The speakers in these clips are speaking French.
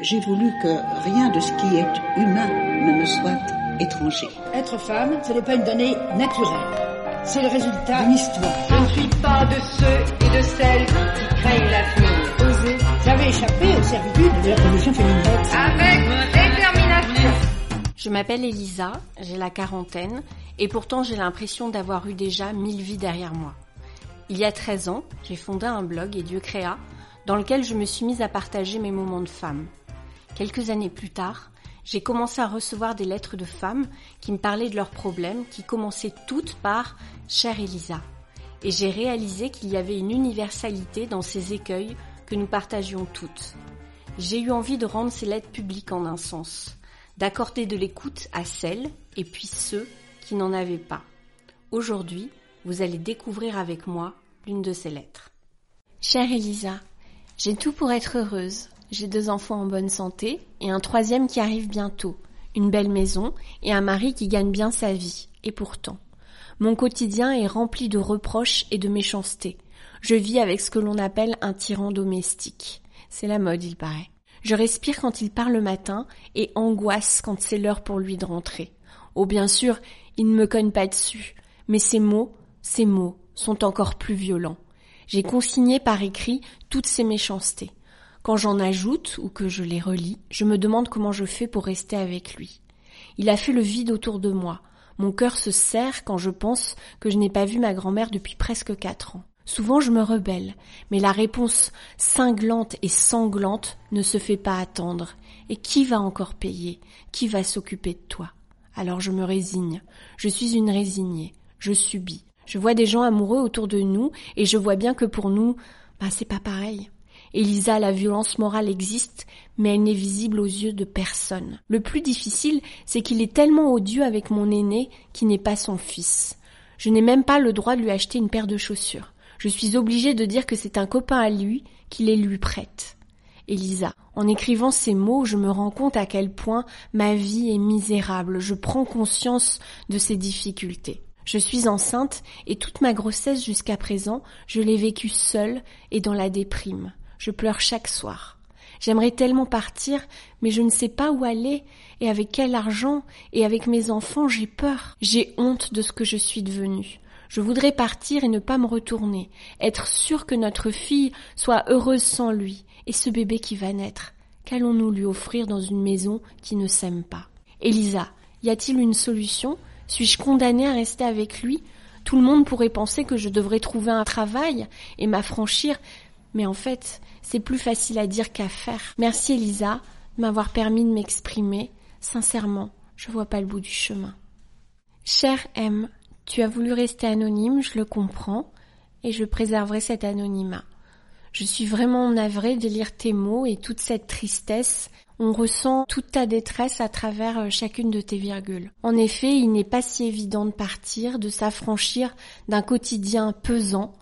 j'ai voulu que rien de ce qui est humain ne me soit étranger. Être femme, ce n'est pas une donnée naturelle. C'est le résultat d'une histoire. Je ne suis pas de ceux et de celles qui craignent l'avenir. Osez. J'avais échappé aux servitudes de la condition féminine. Avec détermination. Je m'appelle Elisa, j'ai la quarantaine, et pourtant j'ai l'impression d'avoir eu déjà mille vies derrière moi. Il y a 13 ans, j'ai fondé un blog et Dieu créa, dans lequel je me suis mise à partager mes moments de femme. Quelques années plus tard, j'ai commencé à recevoir des lettres de femmes qui me parlaient de leurs problèmes, qui commençaient toutes par Chère Elisa. Et j'ai réalisé qu'il y avait une universalité dans ces écueils que nous partagions toutes. J'ai eu envie de rendre ces lettres publiques en un sens, d'accorder de l'écoute à celles et puis ceux qui n'en avaient pas. Aujourd'hui, vous allez découvrir avec moi l'une de ces lettres. Chère Elisa, j'ai tout pour être heureuse. J'ai deux enfants en bonne santé et un troisième qui arrive bientôt, une belle maison et un mari qui gagne bien sa vie. Et pourtant, mon quotidien est rempli de reproches et de méchanceté. Je vis avec ce que l'on appelle un tyran domestique. C'est la mode, il paraît. Je respire quand il part le matin et angoisse quand c'est l'heure pour lui de rentrer. Oh bien sûr, il ne me cogne pas dessus, mais ces mots, ces mots sont encore plus violents. J'ai consigné par écrit toutes ces méchancetés. Quand j'en ajoute ou que je les relis, je me demande comment je fais pour rester avec lui. Il a fait le vide autour de moi. Mon cœur se serre quand je pense que je n'ai pas vu ma grand-mère depuis presque quatre ans. Souvent je me rebelle, mais la réponse cinglante et sanglante ne se fait pas attendre. Et qui va encore payer? Qui va s'occuper de toi? Alors je me résigne. Je suis une résignée. Je subis. Je vois des gens amoureux autour de nous et je vois bien que pour nous, bah c'est pas pareil. Elisa, la violence morale existe, mais elle n'est visible aux yeux de personne. Le plus difficile, c'est qu'il est tellement odieux avec mon aîné qui n'est pas son fils. Je n'ai même pas le droit de lui acheter une paire de chaussures. Je suis obligée de dire que c'est un copain à lui qui les lui prête. Elisa, en écrivant ces mots, je me rends compte à quel point ma vie est misérable. Je prends conscience de ces difficultés. Je suis enceinte et toute ma grossesse jusqu'à présent, je l'ai vécue seule et dans la déprime. Je pleure chaque soir. J'aimerais tellement partir, mais je ne sais pas où aller, et avec quel argent, et avec mes enfants, j'ai peur. J'ai honte de ce que je suis devenue. Je voudrais partir et ne pas me retourner, être sûre que notre fille soit heureuse sans lui, et ce bébé qui va naître. Qu'allons-nous lui offrir dans une maison qui ne s'aime pas? Elisa, y a-t-il une solution? Suis-je condamnée à rester avec lui? Tout le monde pourrait penser que je devrais trouver un travail et m'affranchir, mais en fait, c'est plus facile à dire qu'à faire. Merci Elisa de m'avoir permis de m'exprimer. Sincèrement, je vois pas le bout du chemin. Cher M, tu as voulu rester anonyme, je le comprends, et je préserverai cet anonymat. Je suis vraiment navrée de lire tes mots et toute cette tristesse. On ressent toute ta détresse à travers euh, chacune de tes virgules. En effet, il n'est pas si évident de partir, de s'affranchir d'un quotidien pesant,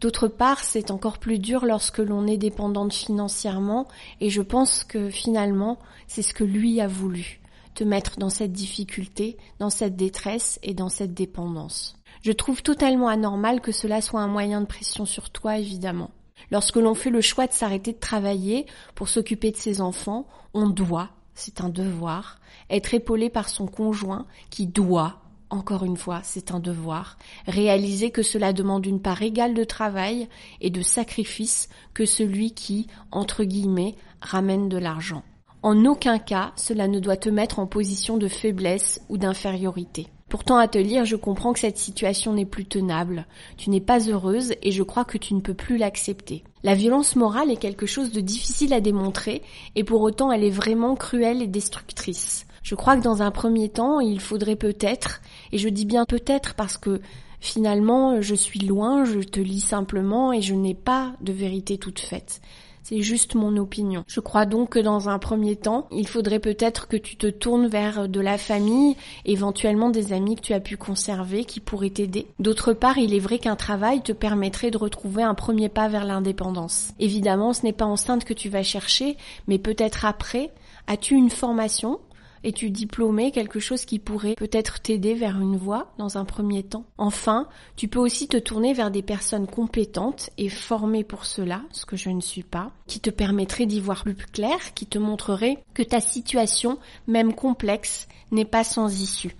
D'autre part, c'est encore plus dur lorsque l'on est dépendante financièrement et je pense que finalement, c'est ce que lui a voulu, te mettre dans cette difficulté, dans cette détresse et dans cette dépendance. Je trouve totalement anormal que cela soit un moyen de pression sur toi, évidemment. Lorsque l'on fait le choix de s'arrêter de travailler pour s'occuper de ses enfants, on doit, c'est un devoir, être épaulé par son conjoint qui doit encore une fois, c'est un devoir, réaliser que cela demande une part égale de travail et de sacrifice que celui qui, entre guillemets, ramène de l'argent. En aucun cas, cela ne doit te mettre en position de faiblesse ou d'infériorité. Pourtant, à te lire, je comprends que cette situation n'est plus tenable. Tu n'es pas heureuse et je crois que tu ne peux plus l'accepter. La violence morale est quelque chose de difficile à démontrer et pour autant elle est vraiment cruelle et destructrice. Je crois que dans un premier temps, il faudrait peut-être, et je dis bien peut-être parce que finalement je suis loin, je te lis simplement et je n'ai pas de vérité toute faite. C'est juste mon opinion. Je crois donc que dans un premier temps, il faudrait peut-être que tu te tournes vers de la famille, éventuellement des amis que tu as pu conserver qui pourraient t'aider. D'autre part, il est vrai qu'un travail te permettrait de retrouver un premier pas vers l'indépendance. Évidemment, ce n'est pas enceinte que tu vas chercher, mais peut-être après, as-tu une formation Es-tu diplômé, quelque chose qui pourrait peut-être t'aider vers une voie dans un premier temps? Enfin, tu peux aussi te tourner vers des personnes compétentes et formées pour cela, ce que je ne suis pas, qui te permettraient d'y voir plus clair, qui te montreraient que ta situation, même complexe, n'est pas sans issue.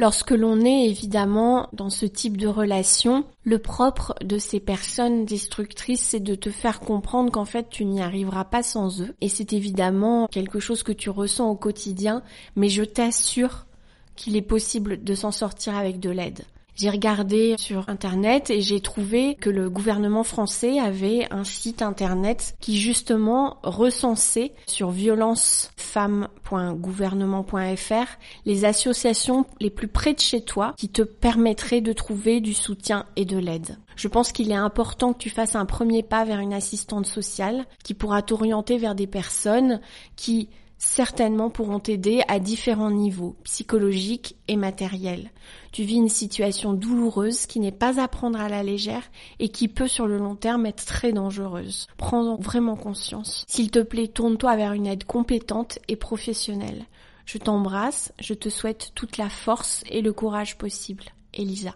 Lorsque l'on est évidemment dans ce type de relation, le propre de ces personnes destructrices, c'est de te faire comprendre qu'en fait tu n'y arriveras pas sans eux. Et c'est évidemment quelque chose que tu ressens au quotidien, mais je t'assure qu'il est possible de s'en sortir avec de l'aide. J'ai regardé sur internet et j'ai trouvé que le gouvernement français avait un site internet qui justement recensait sur violencefemmes.gouvernement.fr les associations les plus près de chez toi qui te permettraient de trouver du soutien et de l'aide. Je pense qu'il est important que tu fasses un premier pas vers une assistante sociale qui pourra t'orienter vers des personnes qui certainement pourront t'aider à différents niveaux, psychologiques et matériels. Tu vis une situation douloureuse qui n'est pas à prendre à la légère et qui peut sur le long terme être très dangereuse. Prends-en vraiment conscience. S'il te plaît, tourne-toi vers une aide compétente et professionnelle. Je t'embrasse, je te souhaite toute la force et le courage possible. Elisa.